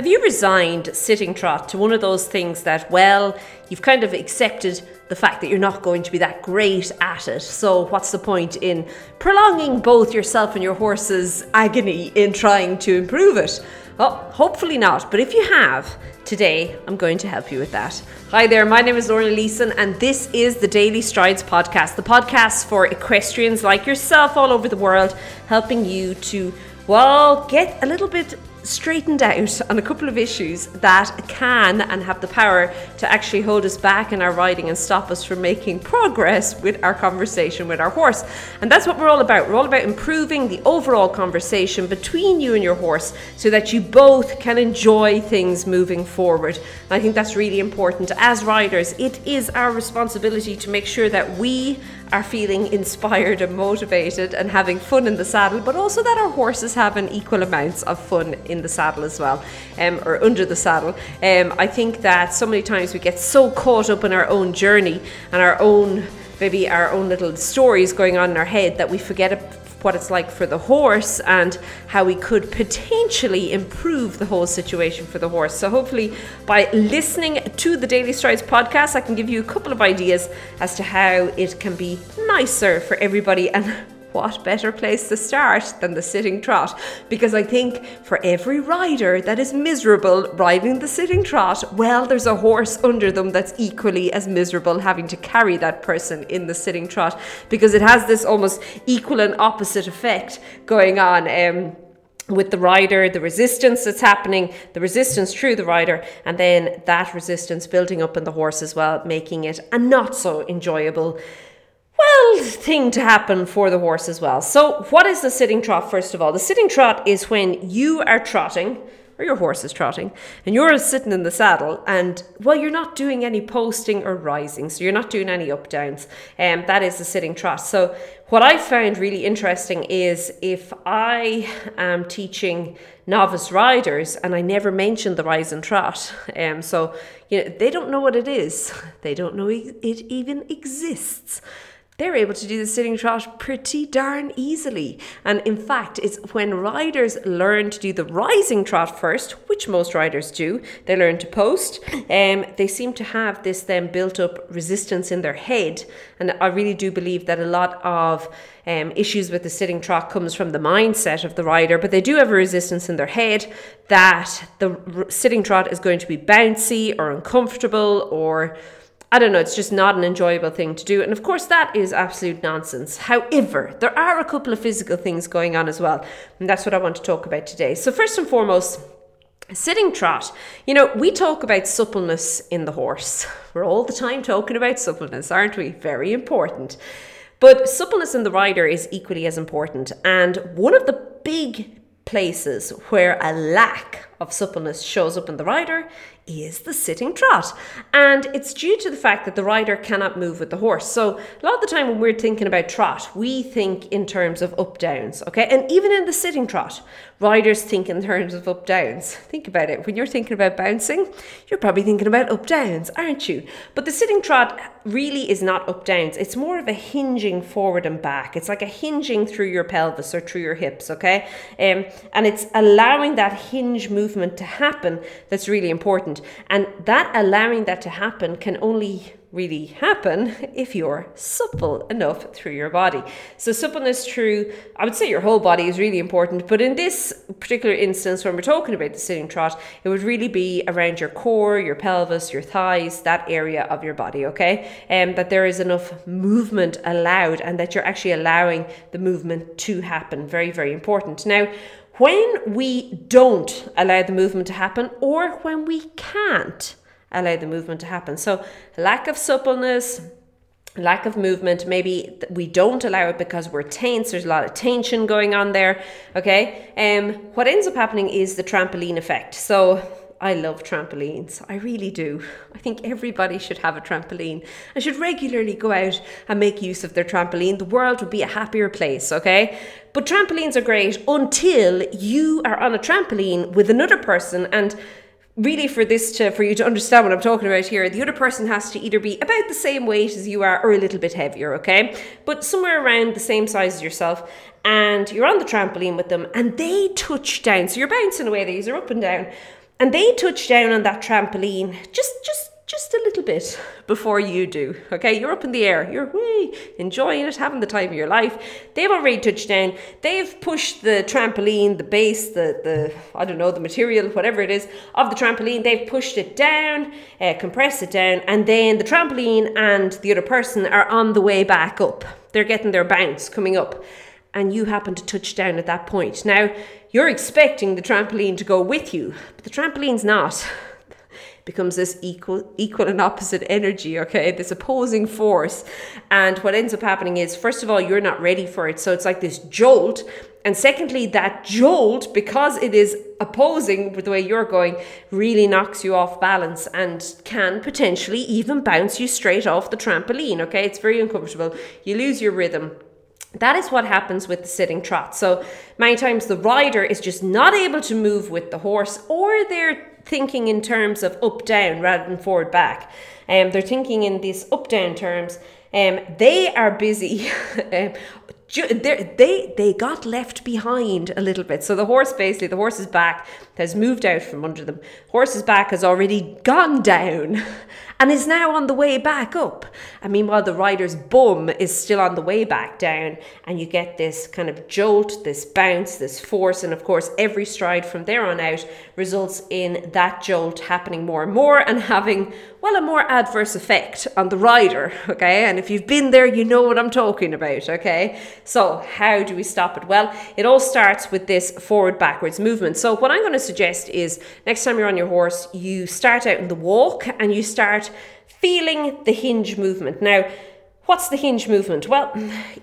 Have you resigned sitting trot to one of those things that, well, you've kind of accepted the fact that you're not going to be that great at it. So, what's the point in prolonging both yourself and your horse's agony in trying to improve it? Well, hopefully not. But if you have, today I'm going to help you with that. Hi there, my name is Lorna Leeson, and this is the Daily Strides podcast, the podcast for equestrians like yourself all over the world, helping you to, well, get a little bit straightened out on a couple of issues that can and have the power to actually hold us back in our riding and stop us from making progress with our conversation with our horse. And that's what we're all about. We're all about improving the overall conversation between you and your horse so that you both can enjoy things moving forward. And I think that's really important. As riders, it is our responsibility to make sure that we are feeling inspired and motivated and having fun in the saddle, but also that our horses have an equal amounts of fun in the saddle as well, um, or under the saddle. Um, I think that so many times we get so caught up in our own journey and our own maybe our own little stories going on in our head that we forget what it's like for the horse and how we could potentially improve the whole situation for the horse. So, hopefully, by listening to the Daily Strides podcast, I can give you a couple of ideas as to how it can be nicer for everybody and what better place to start than the sitting trot? Because I think for every rider that is miserable riding the sitting trot, well, there's a horse under them that's equally as miserable having to carry that person in the sitting trot because it has this almost equal and opposite effect going on. Um, with the rider, the resistance that's happening, the resistance through the rider, and then that resistance building up in the horse as well, making it a not so enjoyable well thing to happen for the horse as well. So, what is the sitting trot, first of all? The sitting trot is when you are trotting, or your horse is trotting, and you're sitting in the saddle, and well, you're not doing any posting or rising, so you're not doing any up downs. And um, that is the sitting trot. So, what I found really interesting is if I am teaching novice riders and I never mention the rise and trot, um, so you know they don't know what it is, they don't know it even exists they're able to do the sitting trot pretty darn easily. And in fact, it's when riders learn to do the rising trot first, which most riders do, they learn to post, um, they seem to have this then built up resistance in their head. And I really do believe that a lot of um, issues with the sitting trot comes from the mindset of the rider, but they do have a resistance in their head that the r- sitting trot is going to be bouncy or uncomfortable or I don't know, it's just not an enjoyable thing to do. And of course, that is absolute nonsense. However, there are a couple of physical things going on as well. And that's what I want to talk about today. So, first and foremost, Sitting trot. You know, we talk about suppleness in the horse. We're all the time talking about suppleness, aren't we? Very important. But suppleness in the rider is equally as important. And one of the big places where a lack of suppleness shows up in the rider is the sitting trot. And it's due to the fact that the rider cannot move with the horse. So, a lot of the time when we're thinking about trot, we think in terms of up downs, okay? And even in the sitting trot, riders think in terms of up downs. Think about it. When you're thinking about bouncing, you're probably thinking about up downs, aren't you? But the sitting trot really is not up downs. It's more of a hinging forward and back. It's like a hinging through your pelvis or through your hips, okay? Um, and it's allowing that hinge movement to happen that's really important. And that allowing that to happen can only really happen if you're supple enough through your body. So, suppleness through, I would say your whole body is really important, but in this particular instance, when we're talking about the sitting trot, it would really be around your core, your pelvis, your thighs, that area of your body, okay? And um, that there is enough movement allowed and that you're actually allowing the movement to happen. Very, very important. Now, when we don't allow the movement to happen or when we can't allow the movement to happen. So, lack of suppleness, lack of movement, maybe we don't allow it because we're tense, there's a lot of tension going on there. Okay. Um, what ends up happening is the trampoline effect. So, I love trampolines. I really do. I think everybody should have a trampoline and should regularly go out and make use of their trampoline. The world would be a happier place, okay? But trampolines are great until you are on a trampoline with another person and really for this to for you to understand what I'm talking about here, the other person has to either be about the same weight as you are or a little bit heavier, okay? But somewhere around the same size as yourself, and you're on the trampoline with them and they touch down. So you're bouncing away, these are up and down and they touch down on that trampoline just just just a little bit before you do. Okay, you're up in the air, you're way enjoying it, having the time of your life. They've already touched down. They've pushed the trampoline, the base, the the I don't know the material, whatever it is of the trampoline. They've pushed it down, uh, compressed it down, and then the trampoline and the other person are on the way back up. They're getting their bounce coming up, and you happen to touch down at that point. Now you're expecting the trampoline to go with you, but the trampoline's not. Becomes this equal equal and opposite energy okay? This opposing force. And what ends up happening is first of all you're not ready for it. So it's like this jolt. And secondly that jolt because it is opposing with the way you're going really knocks you off balance and can potentially even bounce you straight off the trampoline okay? It's very uncomfortable. You lose your rhythm that is what happens with the sitting trot. So many times the rider is just not able to move with the horse, or they're thinking in terms of up down rather than forward back. Um, they're thinking in these up down terms. Um, they are busy. they they got left behind a little bit. So the horse basically the horse's back has moved out from under them. Horse's back has already gone down and is now on the way back up. And meanwhile, the rider's bum is still on the way back down, and you get this kind of jolt, this bounce, this force, and of course, every stride from there on out results in that jolt happening more and more and having, well, a more adverse effect on the rider, okay? And if you've been there, you know what I'm talking about, okay? So, how do we stop it? Well, it all starts with this forward backwards movement. So, what I'm going to suggest is next time you're on your horse, you start out in the walk and you start feeling the hinge movement. Now, What's the hinge movement? Well,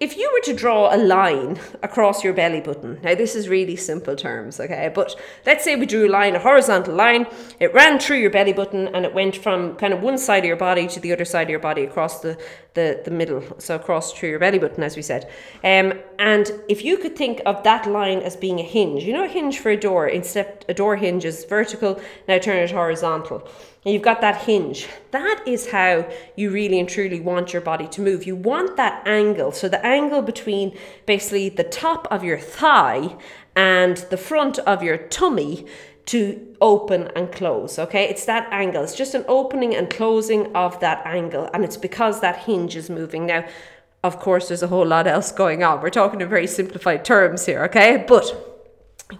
if you were to draw a line across your belly button, now this is really simple terms, okay, but let's say we drew a line, a horizontal line, it ran through your belly button and it went from kind of one side of your body to the other side of your body across the, the, the middle, so across through your belly button, as we said. Um, and if you could think of that line as being a hinge, you know, a hinge for a door, instead a door hinge is vertical, now turn it horizontal and you've got that hinge. That is how you really and truly want your body to move. You want that angle. So the angle between basically the top of your thigh and the front of your tummy to open and close. Okay, it's that angle. It's just an opening and closing of that angle, and it's because that hinge is moving. Now, of course, there's a whole lot else going on. We're talking in very simplified terms here, okay? But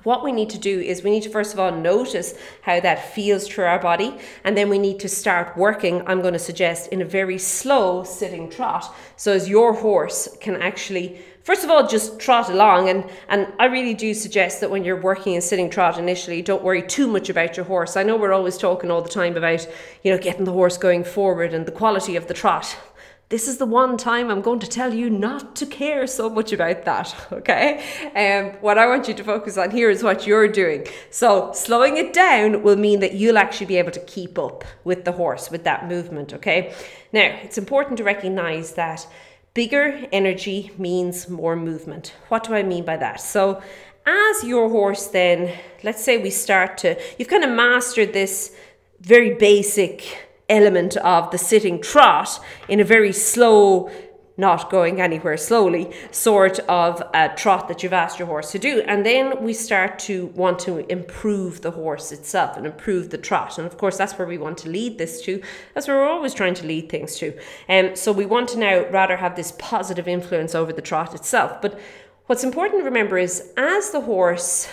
what we need to do is we need to first of all notice how that feels through our body and then we need to start working i'm going to suggest in a very slow sitting trot so as your horse can actually first of all just trot along. And and i really do suggest that when you're working in sitting trot initially don't worry too much about your horse. I know we're always talking all the time about you know getting the horse going forward and the quality of the trot this is the one time I'm going to tell you not to care so much about that, okay? Um, what I want you to focus on here is what you're doing. So, slowing it down will mean that you'll actually be able to keep up with the horse, with that movement, okay? Now, it's important to recognize that bigger energy means more movement. What do I mean by that? So, as your horse then, let's say we start to, you've kind of mastered this very basic element of the sitting trot in a very slow, not going anywhere slowly, sort of a trot that you've asked your horse to do. And then we start to want to improve the horse itself and improve the trot. And of course, that's where we want to lead this to. That's where we're always trying to lead things to. And um, so we want to now rather have this positive influence over the trot itself. But what's important to remember is as the horse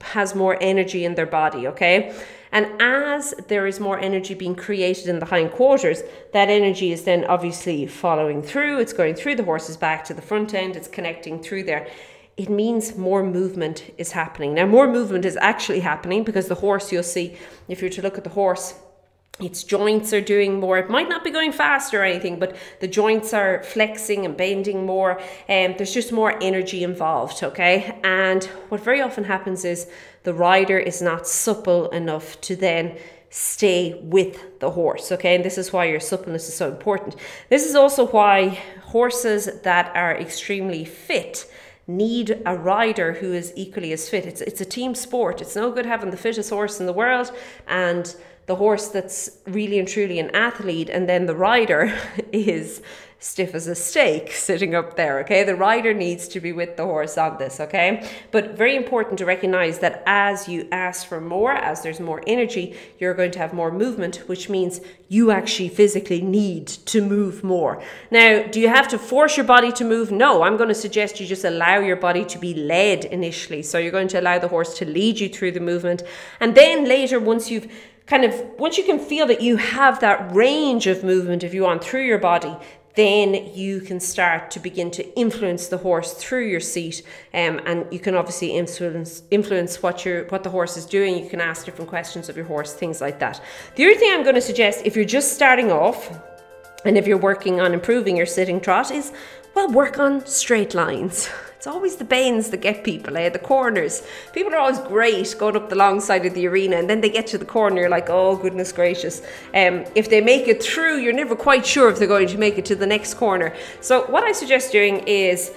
has more energy in their body, okay? And as there is more energy being created in the hindquarters, that energy is then obviously following through. It's going through the horse's back to the front end, it's connecting through there. It means more movement is happening. Now, more movement is actually happening because the horse, you'll see, if you're to look at the horse, its joints are doing more. It might not be going fast or anything, but the joints are flexing and bending more, and um, there's just more energy involved. Okay, and what very often happens is the rider is not supple enough to then stay with the horse. Okay, and this is why your suppleness is so important. This is also why horses that are extremely fit need a rider who is equally as fit. It's it's a team sport. It's no good having the fittest horse in the world and the horse that's really and truly an athlete and then the rider is stiff as a stake sitting up there, okay? The rider needs to be with the horse on this, okay? But very important to recognize that as you ask for more, as there's more energy, you're going to have more movement, which means you actually physically need to move more. Now, do you have to force your body to move? No, I'm going to suggest you just allow your body to be led initially. So you're going to allow the horse to lead you through the movement. And then later, once you've kind of once you can feel that you have that range of movement if you want through your body then you can start to begin to influence the horse through your seat um, and you can obviously influence influence what your what the horse is doing. You can ask different questions of your horse things like that. The other thing i'm going to suggest if you're just starting off and if you're working on improving your sitting trot is well work on straight lines It's always the bends that get people, eh? The corners. People are always great going up the long side of the arena, and then they get to the corner, you're like, oh, goodness gracious. Um, if they make it through, you're never quite sure if they're going to make it to the next corner. So, what I suggest doing is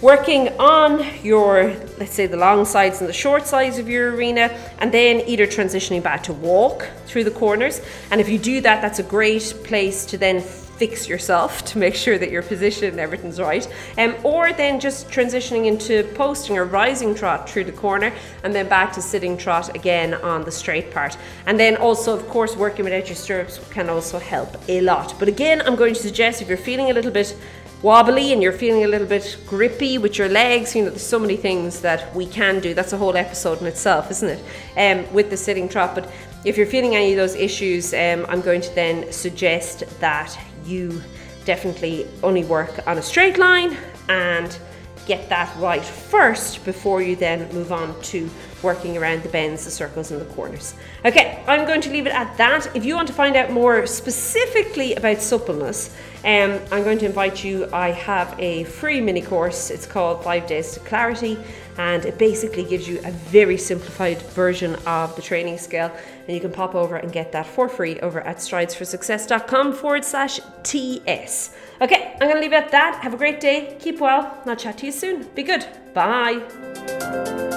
working on your, let's say, the long sides and the short sides of your arena, and then either transitioning back to walk through the corners. And if you do that, that's a great place to then fix yourself to make sure that your position and everything's right. Um, or then just transitioning into posting or rising trot through the corner and then back to sitting trot again on the straight part. And then also, of course, working without your stirrups can also help a lot. But again, I'm going to suggest if you're feeling a little bit wobbly and you're feeling a little bit grippy with your legs, you know, there's so many things that we can do. That's a whole episode in itself, isn't it? Um, with the sitting trot. But if you're feeling any of those issues, um, I'm going to then suggest that you definitely only work on a straight line and get that right first before you then move on to working around the bends, the circles, and the corners. Okay, I'm going to leave it at that. If you want to find out more specifically about suppleness, um, I'm going to invite you. I have a free mini course. It's called Five Days to Clarity, and it basically gives you a very simplified version of the training scale. And you can pop over and get that for free over at stridesforsuccess.com forward slash TS. Okay, I'm going to leave it at that. Have a great day. Keep well, and I'll chat to you soon. Be good. Bye.